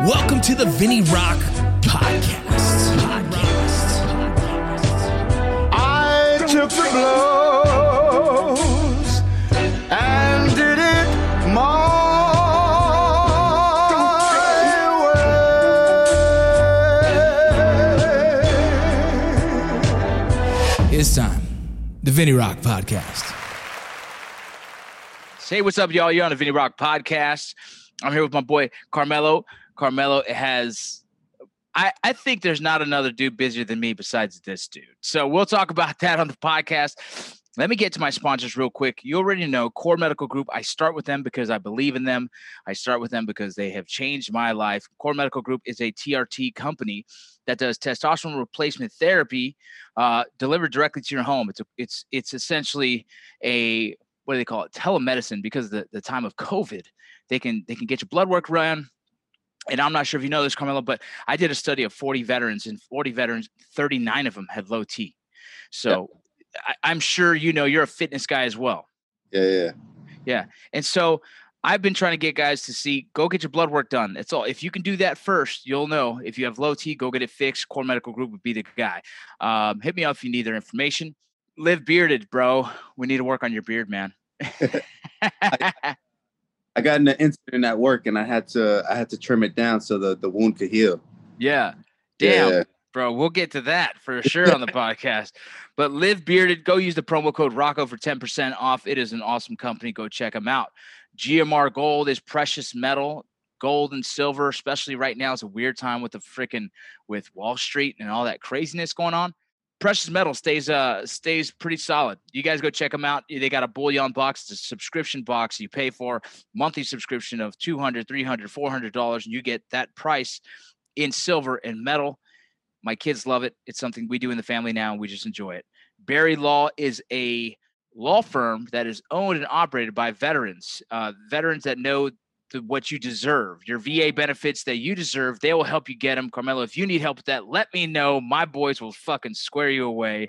Welcome to the Vinny Rock Podcast. Podcast. I took the blows and did it my way. It's time. The Vinny Rock Podcast. Say what's up, y'all. You're on the Vinny Rock Podcast. I'm here with my boy Carmelo. Carmelo has I, I think there's not another dude busier than me besides this dude. So we'll talk about that on the podcast. Let me get to my sponsors real quick. You already know Core Medical Group. I start with them because I believe in them. I start with them because they have changed my life. Core Medical Group is a TRT company that does testosterone replacement therapy uh, delivered directly to your home. It's a, it's it's essentially a what do they call it telemedicine because of the, the time of COVID. They can they can get your blood work run and I'm not sure if you know this, Carmelo, but I did a study of 40 veterans, and 40 veterans, 39 of them had low T. So I, am sure you know you're a fitness guy as well. Yeah, yeah, yeah. And so I've been trying to get guys to see go get your blood work done. That's all. If you can do that first, you'll know. If you have low T, go get it fixed. Core Medical Group would be the guy. Um, hit me up if you need their information. Live bearded, bro. We need to work on your beard, man. I got in an incident at work and I had to I had to trim it down so the, the wound could heal. Yeah. Damn. Yeah. Bro, we'll get to that for sure on the podcast. But live bearded, go use the promo code Rocco for 10% off. It is an awesome company. Go check them out. GMR Gold is precious metal. Gold and silver, especially right now, is a weird time with the freaking with Wall Street and all that craziness going on precious metal stays uh stays pretty solid. You guys go check them out. They got a bullion box. It's a subscription box you pay for monthly subscription of 200 300 400 dollars and you get that price in silver and metal. My kids love it. It's something we do in the family now and we just enjoy it. Berry Law is a law firm that is owned and operated by veterans uh, veterans that know to what you deserve, your VA benefits that you deserve. They will help you get them. Carmelo, if you need help with that, let me know. My boys will fucking square you away.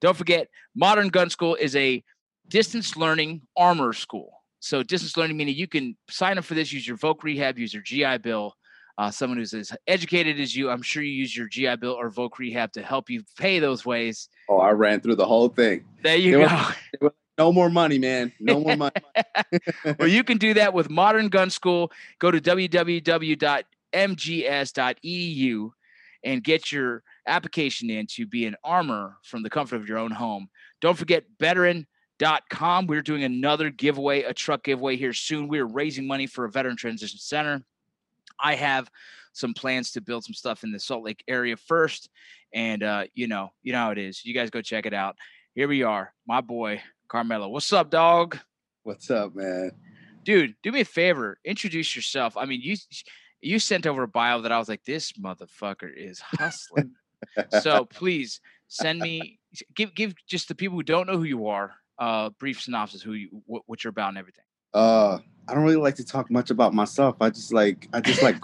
Don't forget, Modern Gun School is a distance learning armor school. So distance learning meaning you can sign up for this, use your Voc Rehab, use your GI Bill. Uh, someone who's as educated as you, I'm sure you use your GI Bill or Voc Rehab to help you pay those ways. Oh, I ran through the whole thing. There you go. No more money, man. No more money. well, you can do that with Modern Gun School. Go to www.mgs.edu and get your application in to be an armor from the comfort of your own home. Don't forget veteran.com. We're doing another giveaway, a truck giveaway here soon. We're raising money for a veteran transition center. I have some plans to build some stuff in the Salt Lake area first. And uh, you know, you know how it is. You guys go check it out. Here we are, my boy Carmelo. What's up, dog? What's up, man? Dude, do me a favor. Introduce yourself. I mean, you you sent over a bio that I was like, this motherfucker is hustling. so please send me give give just the people who don't know who you are uh brief synopsis who you what, what you're about and everything. Uh, I don't really like to talk much about myself. I just like I just like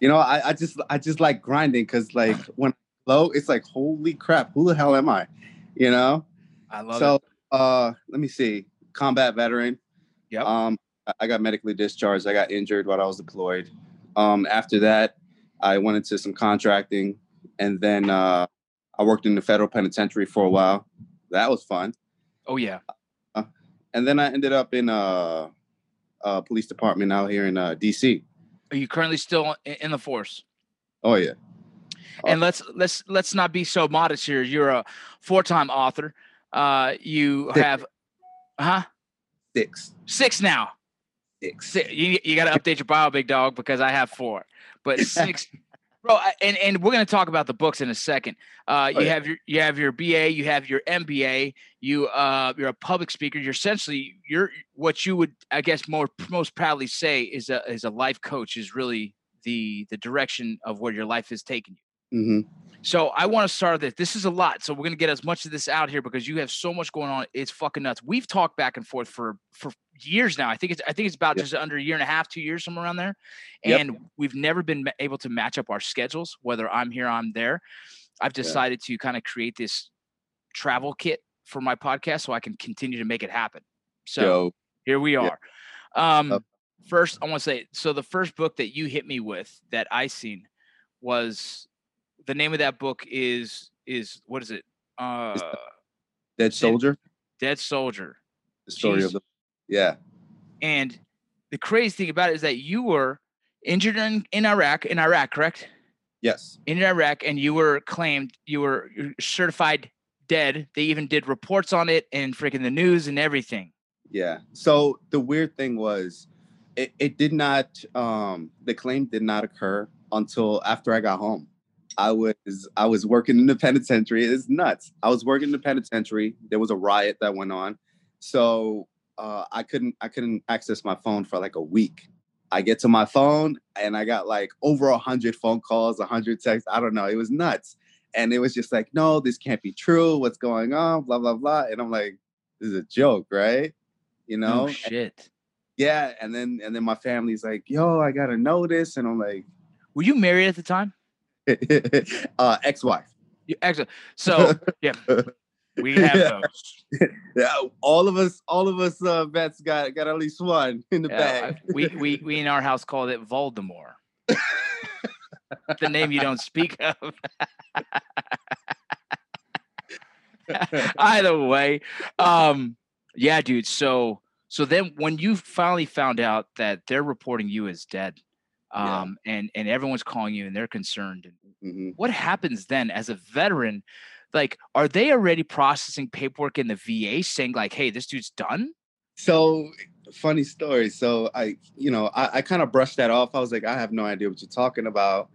you know I, I just I just like grinding because like when low it's like holy crap who the hell am I, you know. I love so, it. Uh, let me see. Combat veteran. Yep. Um, I got medically discharged. I got injured while I was deployed. Um, after that, I went into some contracting, and then uh, I worked in the federal penitentiary for a while. That was fun. Oh yeah. Uh, and then I ended up in a, uh, a police department out here in uh, D.C. Are you currently still in the force? Oh yeah. And let's let's let's not be so modest here. You're a four-time author. Uh, you Six. have, huh? Six. Six now. Six. Six. You, you got to update your bio, big dog, because I have four. But six, bro. And and we're gonna talk about the books in a second. Uh, you oh, yeah. have your you have your BA, you have your MBA. You uh, you're a public speaker. You're essentially you're what you would I guess more most proudly say is a is a life coach. Is really the the direction of where your life is taking you. Mm-hmm. So I want to start this. This is a lot. So we're gonna get as much of this out here because you have so much going on. It's fucking nuts. We've talked back and forth for for years now. I think it's I think it's about yep. just under a year and a half, two years, somewhere around there. And yep. we've never been able to match up our schedules, whether I'm here, I'm there. I've decided yeah. to kind of create this travel kit for my podcast so I can continue to make it happen. So Yo. here we are. Um, first I want to say so the first book that you hit me with that I seen was the name of that book is is what is it? Uh Dead Soldier. Dead Soldier. The story Jeez. of the yeah. And the crazy thing about it is that you were injured in, in Iraq, in Iraq, correct? Yes. In Iraq, and you were claimed you were certified dead. They even did reports on it and freaking the news and everything. Yeah. So the weird thing was it, it did not um the claim did not occur until after I got home. I was I was working in the penitentiary. It's nuts. I was working in the penitentiary. There was a riot that went on. So uh, I couldn't I couldn't access my phone for like a week. I get to my phone and I got like over a hundred phone calls, a hundred texts. I don't know. It was nuts. And it was just like, no, this can't be true. What's going on? Blah blah blah. And I'm like, this is a joke, right? You know? Oh, shit. And, yeah. And then and then my family's like, yo, I gotta know this. And I'm like, were you married at the time? uh, ex-wife. Ex- so yeah, we have those. yeah, all of us, all of us uh, vets got got at least one in the yeah, bag. we we we in our house called it Voldemort. the name you don't speak of. Either way, um, yeah, dude. So so then when you finally found out that they're reporting you as dead, um, yeah. and and everyone's calling you and they're concerned. Mm-hmm. What happens then as a veteran? Like, are they already processing paperwork in the VA saying like, "Hey, this dude's done"? So funny story. So I, you know, I, I kind of brushed that off. I was like, I have no idea what you're talking about,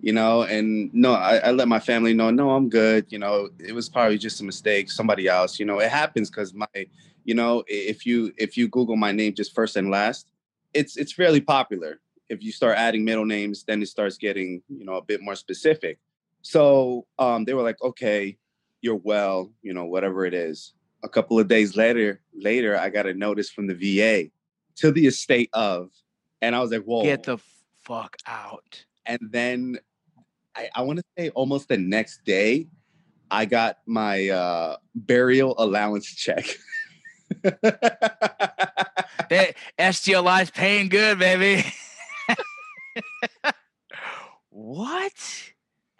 you know. And no, I, I let my family know, no, I'm good. You know, it was probably just a mistake. Somebody else, you know, it happens because my, you know, if you if you Google my name just first and last, it's it's fairly popular if you start adding middle names, then it starts getting, you know, a bit more specific. So um, they were like, okay, you're well, you know, whatever it is. A couple of days later, later, I got a notice from the VA to the estate of, and I was like, whoa. Get the fuck out. And then I, I want to say almost the next day, I got my uh, burial allowance check. hey, SGLI's paying good, baby. what?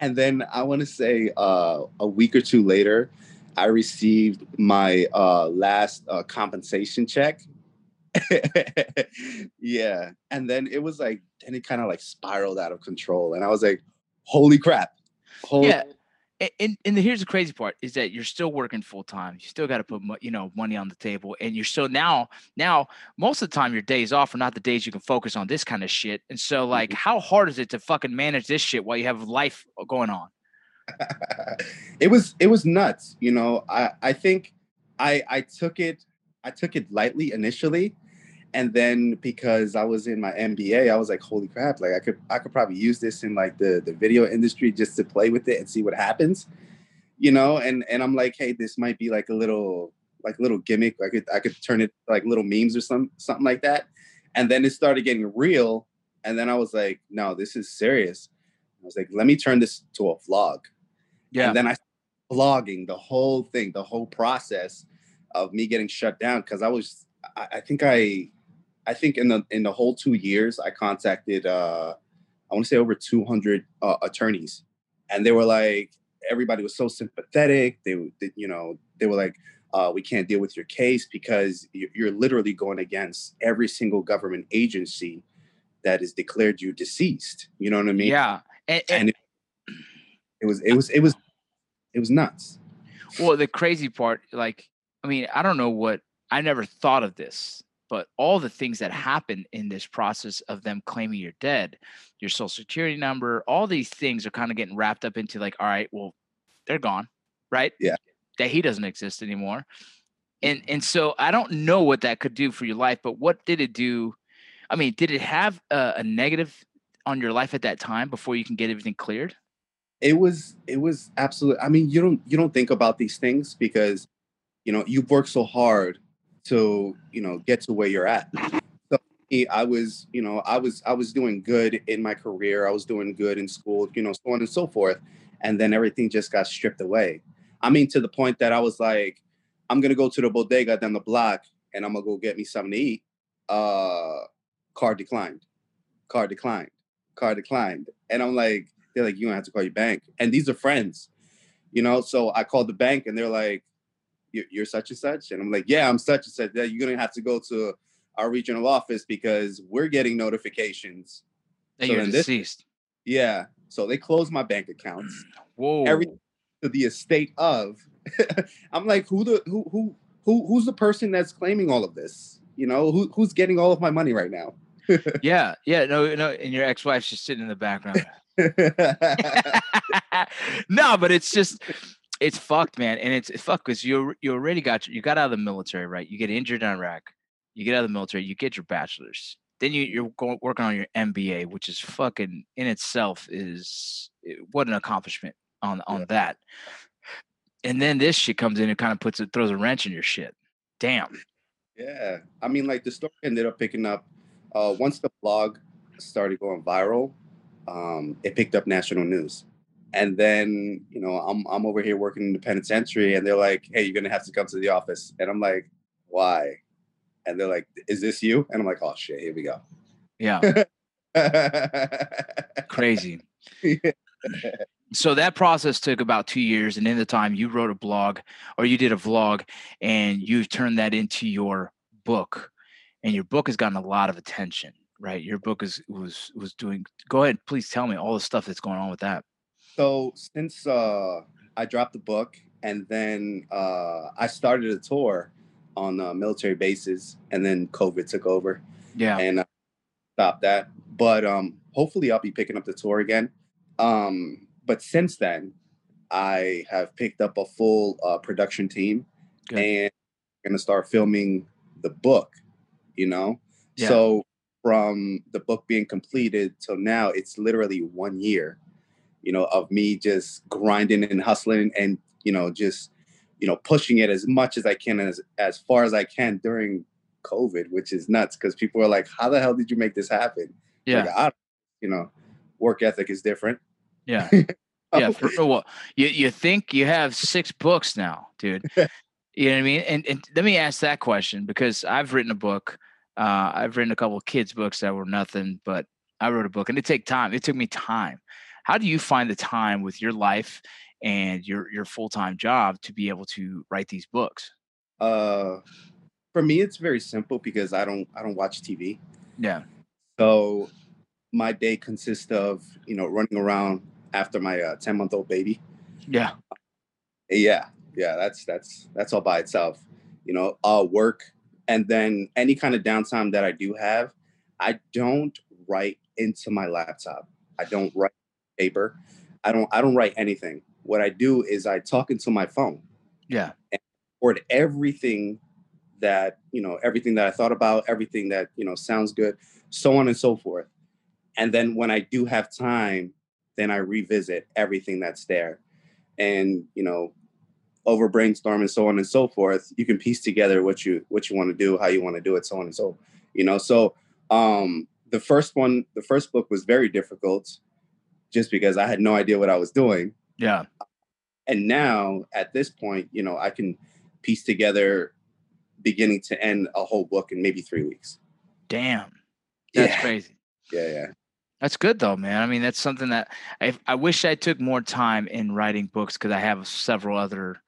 And then I want to say uh, a week or two later, I received my uh, last uh, compensation check. yeah. And then it was like, and it kind of like spiraled out of control. And I was like, holy crap. Holy yeah and, and here's the crazy part is that you're still working full time. You still got to put you know money on the table, and you're so now now most of the time your days off are not the days you can focus on this kind of shit. And so like, mm-hmm. how hard is it to fucking manage this shit while you have life uh, going on? it was it was nuts. You know, I I think I I took it I took it lightly initially, and then because I was in my MBA, I was like, holy crap! Like I could I could probably use this in like the the video industry just to play with it and see what happens, you know. And and I'm like, hey, this might be like a little like little gimmick. I could I could turn it like little memes or some something like that. And then it started getting real, and then I was like, no, this is serious. I was like, let me turn this to a vlog. Yeah. And then I vlogging the whole thing, the whole process of me getting shut down because I was I, I think I I think in the in the whole two years, I contacted uh, I want to say over 200 uh, attorneys, and they were like, everybody was so sympathetic. They, they you know, they were like, uh, we can't deal with your case because you're literally going against every single government agency that has declared you deceased. You know what I mean? Yeah, and, and, and it, it was it was it was it was nuts. Well, the crazy part, like, I mean, I don't know what I never thought of this but all the things that happen in this process of them claiming you're dead, your social security number, all these things are kind of getting wrapped up into like, all right, well, they're gone, right? Yeah. That he doesn't exist anymore. And mm-hmm. and so I don't know what that could do for your life, but what did it do? I mean, did it have a, a negative on your life at that time before you can get everything cleared? It was it was absolutely I mean, you don't you don't think about these things because you know, you've worked so hard to you know get to where you're at. So i was you know i was i was doing good in my career. I was doing good in school you know so on and so forth. And then everything just got stripped away. I mean to the point that i was like i'm gonna go to the bodega down the block and i'm gonna go get me something to eat. Uh card declined, card declined, card declined. And I'm like, they're like, you don't have to call your bank. And these are friends, you know? So I called the bank and they're like, you're such and such. And I'm like, yeah, I'm such and such. You're going to have to go to our regional office because we're getting notifications. That so you're deceased. This, yeah. So they closed my bank accounts. Whoa. Every to the estate of. I'm like, who the who who who who's the person that's claiming all of this? You know, who who's getting all of my money right now? yeah, yeah, no, no, and your ex-wife's just sitting in the background. no, but it's just it's fucked, man, and it's, it's fucked because you you already got you got out of the military, right? You get injured in Iraq, you get out of the military, you get your bachelor's, then you you're going working on your MBA, which is fucking in itself is eh, what an accomplishment on on yeah. that. And then this shit comes in and kind of puts it throws a wrench in your shit. Damn. Yeah, I mean, like the story ended up picking up uh, once the blog started going viral. Um, it picked up national news, and then you know I'm I'm over here working in the penitentiary, and they're like, "Hey, you're gonna have to come to the office," and I'm like, "Why?" And they're like, "Is this you?" And I'm like, "Oh shit, here we go." Yeah. Crazy. Yeah. So that process took about two years, and in the time you wrote a blog or you did a vlog, and you've turned that into your book, and your book has gotten a lot of attention, right? Your book is was was doing. Go ahead, please tell me all the stuff that's going on with that. So since uh, I dropped the book, and then uh, I started a tour on uh, military bases, and then COVID took over. Yeah, and I stopped that. But um, hopefully, I'll be picking up the tour again. Um, but since then, I have picked up a full uh, production team, Good. and I'm gonna start filming the book. You know, yeah. so from the book being completed till now, it's literally one year. You know, of me just grinding and hustling, and you know, just you know, pushing it as much as I can as as far as I can during COVID, which is nuts because people are like, "How the hell did you make this happen?" Yeah, like, you know, work ethic is different. Yeah. Yeah. For, well, you, you think you have six books now, dude. you know what I mean? And, and let me ask that question because I've written a book. Uh, I've written a couple of kids' books that were nothing, but I wrote a book and it took time. It took me time. How do you find the time with your life and your your full time job to be able to write these books? Uh, for me, it's very simple because I don't I don't watch TV. Yeah. So my day consists of you know running around after my uh, 10 month old baby. Yeah. Yeah. Yeah. That's, that's, that's all by itself, you know, uh, work. And then any kind of downtime that I do have, I don't write into my laptop. I don't write paper. I don't, I don't write anything. What I do is I talk into my phone. Yeah. And record everything that, you know, everything that I thought about, everything that, you know, sounds good, so on and so forth. And then when I do have time then I revisit everything that's there. And, you know, over brainstorm and so on and so forth, you can piece together what you what you want to do, how you want to do it, so on and so, you know. So um the first one, the first book was very difficult just because I had no idea what I was doing. Yeah. And now at this point, you know, I can piece together beginning to end a whole book in maybe three weeks. Damn. That's yeah. crazy. Yeah, yeah. That's good though, man. I mean, that's something that I, I wish I took more time in writing books because I have several other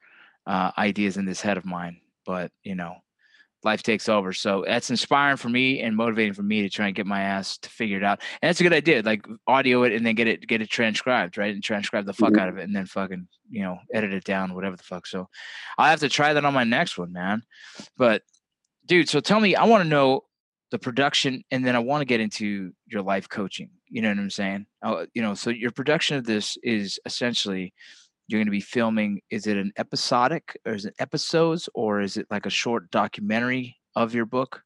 uh, ideas in this head of mine. But you know, life takes over. So that's inspiring for me and motivating for me to try and get my ass to figure it out. And that's a good idea. Like audio it and then get it get it transcribed, right? And transcribe the fuck mm-hmm. out of it and then fucking, you know, edit it down, whatever the fuck. So I'll have to try that on my next one, man. But dude, so tell me, I want to know the production and then i want to get into your life coaching you know what i'm saying uh, you know so your production of this is essentially you're going to be filming is it an episodic or is it episodes or is it like a short documentary of your book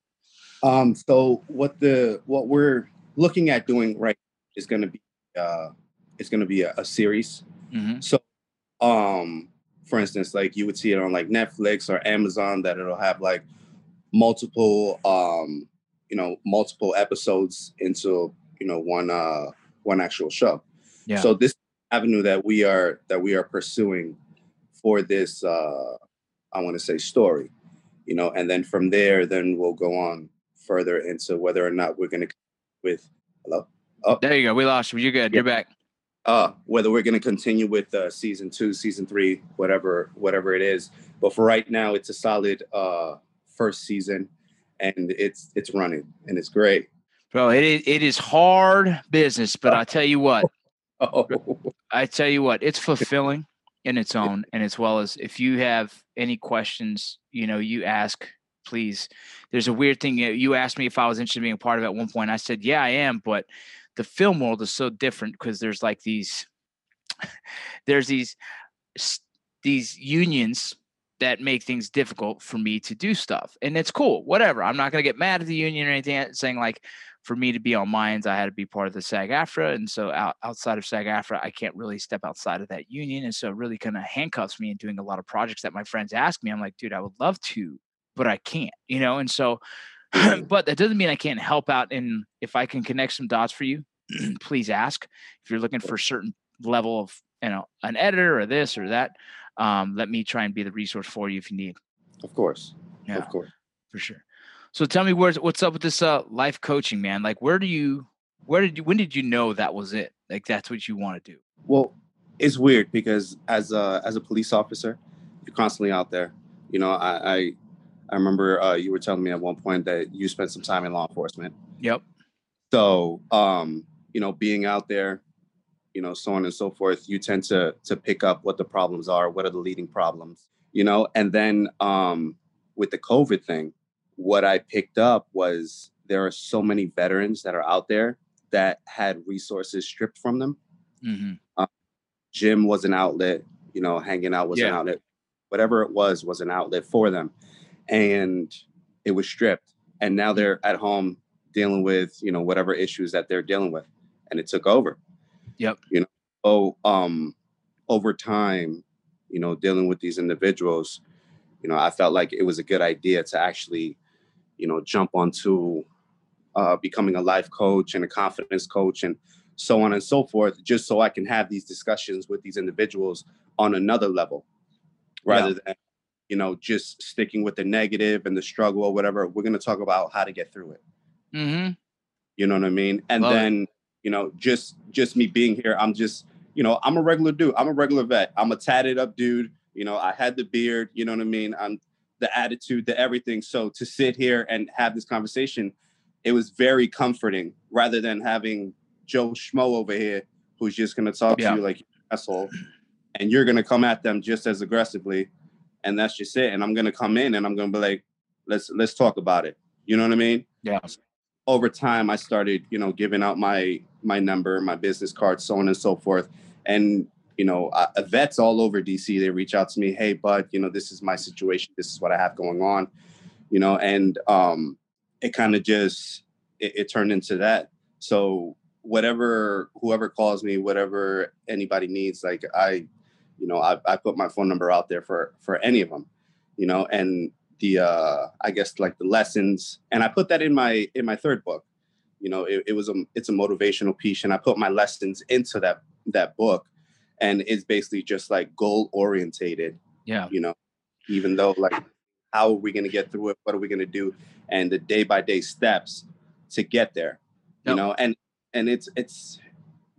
um so what the what we're looking at doing right is going to be uh it's going to be a, a series mm-hmm. so um for instance like you would see it on like netflix or amazon that it'll have like multiple um you know multiple episodes into you know one uh one actual show yeah. so this avenue that we are that we are pursuing for this uh i want to say story you know and then from there then we'll go on further into whether or not we're going to with hello. Oh, there you go. We lost you. You're good. Yeah. You're back. Uh, whether we're going to continue with uh, season two, season three, whatever, whatever it is. But for right now, it's a solid uh, first season, and it's it's running and it's great. Bro, it is, it is hard business, but I tell you what, oh. I tell you what, it's fulfilling in its own, and as well as if you have any questions, you know, you ask please. There's a weird thing. You asked me if I was interested in being a part of it at one point. I said, yeah, I am. But the film world is so different because there's like these, there's these, these unions that make things difficult for me to do stuff. And it's cool, whatever. I'm not going to get mad at the union or anything saying like, for me to be on mines, I had to be part of the SAG AFTRA. And so out, outside of SAG AFTRA, I can't really step outside of that union. And so it really kind of handcuffs me in doing a lot of projects that my friends ask me. I'm like, dude, I would love to but I can't, you know? And so, but that doesn't mean I can't help out. And if I can connect some dots for you, please ask. If you're looking for a certain level of, you know, an editor or this or that, um, let me try and be the resource for you if you need. Of course. Yeah. Of course. For sure. So tell me where's what's up with this uh life coaching, man? Like where do you where did you when did you know that was it? Like that's what you want to do? Well, it's weird because as a as a police officer, you're constantly out there. You know, I, I I remember uh, you were telling me at one point that you spent some time in law enforcement. Yep. So, um, you know, being out there, you know, so on and so forth, you tend to to pick up what the problems are, what are the leading problems, you know, and then um, with the COVID thing, what I picked up was there are so many veterans that are out there that had resources stripped from them. Mm-hmm. Um, gym was an outlet, you know, hanging out was yeah. an outlet, whatever it was was an outlet for them and it was stripped and now they're at home dealing with you know whatever issues that they're dealing with and it took over yep you know oh um over time you know dealing with these individuals you know i felt like it was a good idea to actually you know jump onto uh, becoming a life coach and a confidence coach and so on and so forth just so i can have these discussions with these individuals on another level rather yeah. than you know, just sticking with the negative and the struggle or whatever. We're going to talk about how to get through it. Mm-hmm. You know what I mean? And Love then, it. you know, just just me being here, I'm just, you know, I'm a regular dude. I'm a regular vet. I'm a tatted up dude. You know, I had the beard. You know what I mean? I'm the attitude, the everything. So to sit here and have this conversation, it was very comforting rather than having Joe Schmo over here who's just going to talk yeah. to you like asshole, and you're going to come at them just as aggressively and that's just it. And I'm gonna come in and I'm gonna be like, let's let's talk about it. You know what I mean? Yeah. Over time, I started, you know, giving out my my number, my business card, so on and so forth. And you know, uh, vets all over DC, they reach out to me, hey, bud, you know, this is my situation. This is what I have going on. You know, and um, it kind of just it, it turned into that. So whatever whoever calls me, whatever anybody needs, like I you know, I, I put my phone number out there for for any of them, you know, and the uh I guess like the lessons, and I put that in my in my third book. You know, it, it was a it's a motivational piece, and I put my lessons into that that book, and it's basically just like goal orientated. Yeah, you know, even though like how are we going to get through it? What are we going to do? And the day by day steps to get there. You know, and and it's it's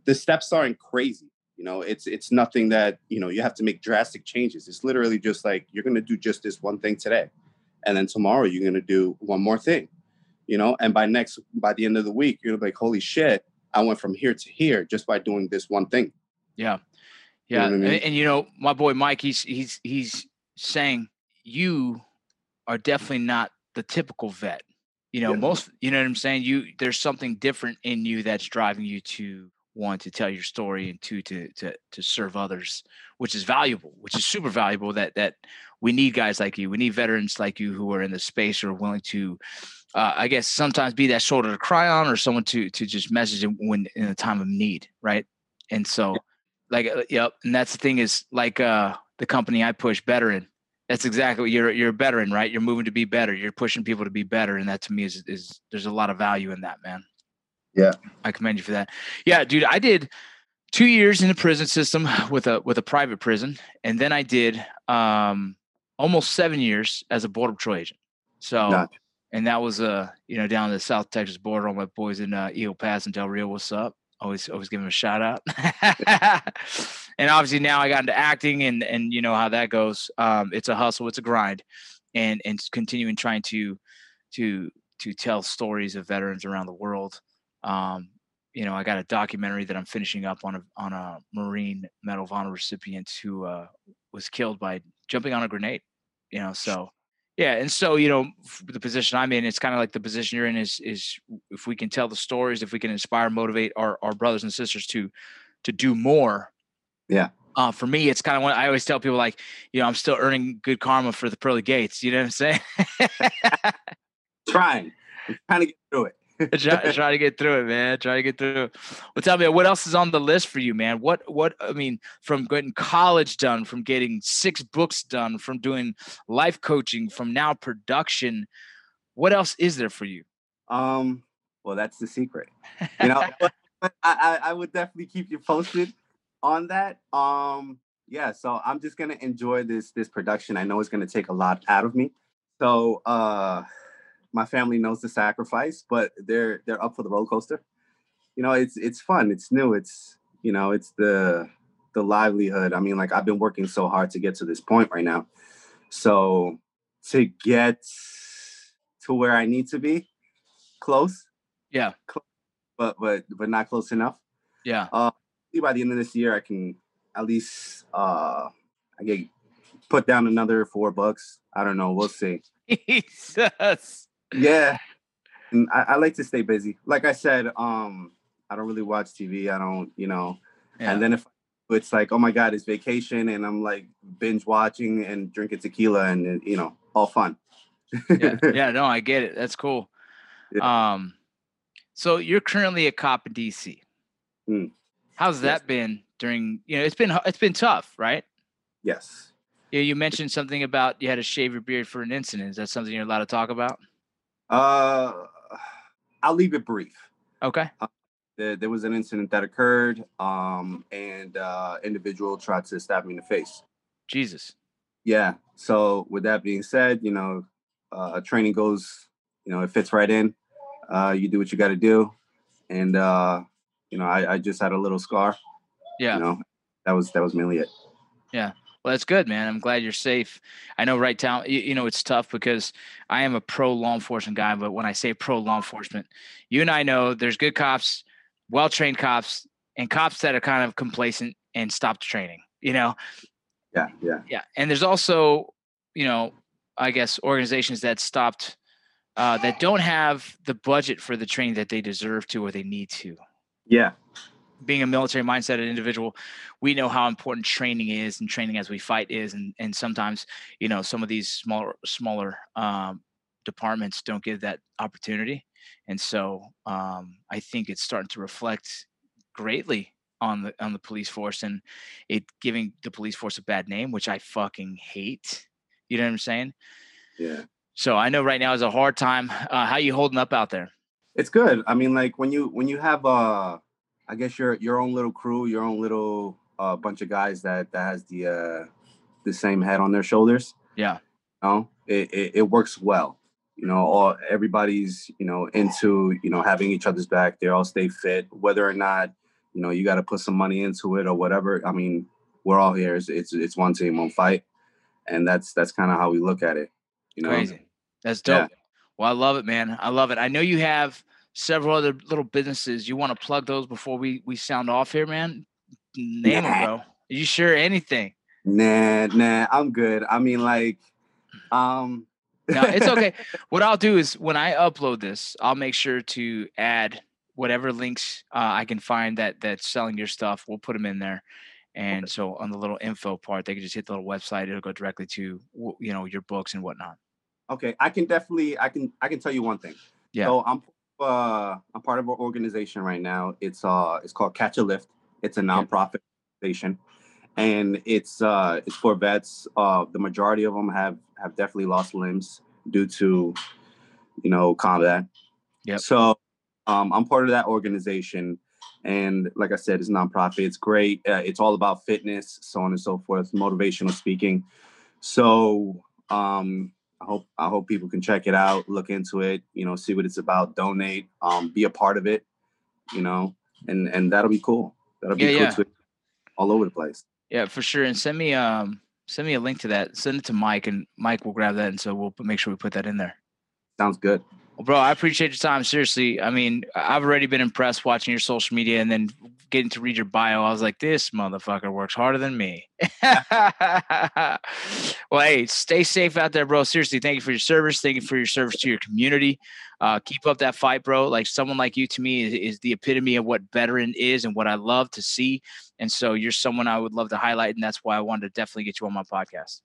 the steps aren't crazy you know, it's it's nothing that you know you have to make drastic changes. It's literally just like you're going to do just this one thing today, and then tomorrow you're going to do one more thing. You know, and by next by the end of the week, you're like, holy shit, I went from here to here just by doing this one thing. Yeah, yeah, you know I mean? and, and you know, my boy Mike, he's he's he's saying you are definitely not the typical vet. You know, yeah. most you know what I'm saying. You there's something different in you that's driving you to one to tell your story and two to to to serve others which is valuable which is super valuable that that we need guys like you we need veterans like you who are in the space or willing to uh, i guess sometimes be that shoulder to cry on or someone to to just message when in a time of need right and so like uh, yep and that's the thing is like uh the company i push veteran that's exactly what you're you're a veteran right you're moving to be better you're pushing people to be better and that to me is is there's a lot of value in that man yeah. I commend you for that. Yeah, dude, I did two years in the prison system with a with a private prison, and then I did um almost seven years as a border patrol agent. So and that was uh you know down the South Texas border. All my boys in uh, Eagle Pass and Del Rio, what's up? Always always give him a shout out. and obviously now I got into acting, and and you know how that goes. Um, it's a hustle, it's a grind, and and continuing trying to to to tell stories of veterans around the world. Um, you know, I got a documentary that I'm finishing up on a on a Marine Medal of Honor recipient who uh, was killed by jumping on a grenade. You know, so yeah, and so you know the position I'm in, it's kind of like the position you're in is is if we can tell the stories, if we can inspire, motivate our our brothers and sisters to to do more. Yeah. Uh, for me, it's kind of what I always tell people like, you know, I'm still earning good karma for the pearly gates. You know what I'm saying? trying, I'm trying to get through it. try, try, to get through it, man. Try to get through it. Well, tell me what else is on the list for you, man. What what I mean, from getting college done, from getting six books done, from doing life coaching, from now production. What else is there for you? Um, well, that's the secret. You know, I, I, I would definitely keep you posted on that. Um, yeah, so I'm just gonna enjoy this this production. I know it's gonna take a lot out of me. So uh my family knows the sacrifice, but they're they're up for the roller coaster. You know, it's it's fun, it's new, it's you know, it's the the livelihood. I mean, like I've been working so hard to get to this point right now. So to get to where I need to be, close. Yeah. Close, but but but not close enough. Yeah. Uh by the end of this year I can at least uh I get put down another four bucks. I don't know. We'll see. Jesus yeah. And I, I, like to stay busy. Like i said um i don't really watch tv i don't you know. Yeah. and then if it's like oh my god it's vacation and i'm like binge watching and drinking tequila and you know all fun. Yeah. Yeah no i get it. That's cool. Yeah. um so you're currently a cop in dc hmm. how's that yes. been during you know it's been it's been tough right? Yes. Yeah you mentioned something about you had to shave your beard for an incident. Is that something you're allowed to talk about uh, I'll leave it brief. Okay. Uh, there, there, was an incident that occurred, um, and uh, individual tried to stab me in the face. Jesus. Yeah. So with that being said, you know, uh, training goes, you know, it fits right in. Uh, you do what you got to do, and uh, you know, I, I just had a little scar. Yeah. You know, that was that was mainly it. Yeah. Well, that's good, man. I'm glad you're safe. I know right now, you, you, know, it's tough because I am a pro law enforcement guy, but when I say pro law enforcement, you and I know there's good cops, well trained cops, and cops that are kind of complacent and stopped training, you know? Yeah, yeah. Yeah. And there's also, you know, I guess organizations that stopped uh, that don't have the budget for the training that they deserve to or they need to. Yeah, being a military mindset individual, we know how important training is and training as we fight is. And, and sometimes, you know, some of these smaller, smaller um, departments don't give that opportunity. And so um, I think it's starting to reflect greatly on the on the police force and it giving the police force a bad name, which I fucking hate. You know what I'm saying? Yeah. So I know right now is a hard time. Uh, how you holding up out there? It's good. I mean, like when you when you have uh I guess your your own little crew, your own little uh, bunch of guys that that has the uh, the same head on their shoulders. Yeah. You know, it, it, it works well. You know, all everybody's you know into you know having each other's back. They all stay fit, whether or not you know you got to put some money into it or whatever. I mean, we're all here. It's it's, it's one team, one fight, and that's that's kind of how we look at it. You know, crazy. That's dope. Yeah. Well, I love it, man. I love it. I know you have several other little businesses. You want to plug those before we we sound off here, man? Name nah. them, bro. Are you sure anything? Nah, nah, I'm good. I mean, like, um, no, it's okay. what I'll do is when I upload this, I'll make sure to add whatever links uh, I can find that that's selling your stuff. We'll put them in there. And so on the little info part, they can just hit the little website. It'll go directly to you know your books and whatnot. Okay, I can definitely I can I can tell you one thing. Yeah. So I'm uh, I'm part of an organization right now. It's uh, it's called Catch a Lift. It's a nonprofit organization, and it's uh, it's for vets. Uh, the majority of them have have definitely lost limbs due to, you know, combat. Yeah. So, um, I'm part of that organization, and like I said, it's nonprofit. It's great. Uh, it's all about fitness, so on and so forth, motivational speaking. So, um, I hope I hope people can check it out, look into it, you know, see what it's about, donate, um, be a part of it, you know, and and that'll be cool. That'll be yeah, cool yeah. all over the place. Yeah, for sure. And send me um send me a link to that. Send it to Mike, and Mike will grab that, and so we'll make sure we put that in there. Sounds good. Bro, I appreciate your time. Seriously, I mean, I've already been impressed watching your social media, and then getting to read your bio. I was like, this motherfucker works harder than me. well, hey, stay safe out there, bro. Seriously, thank you for your service. Thank you for your service to your community. Uh, keep up that fight, bro. Like someone like you to me is, is the epitome of what veteran is and what I love to see. And so you're someone I would love to highlight, and that's why I wanted to definitely get you on my podcast.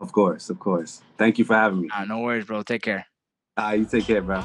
Of course, of course. Thank you for having me. No worries, bro. Take care. Uh, you take care, bro.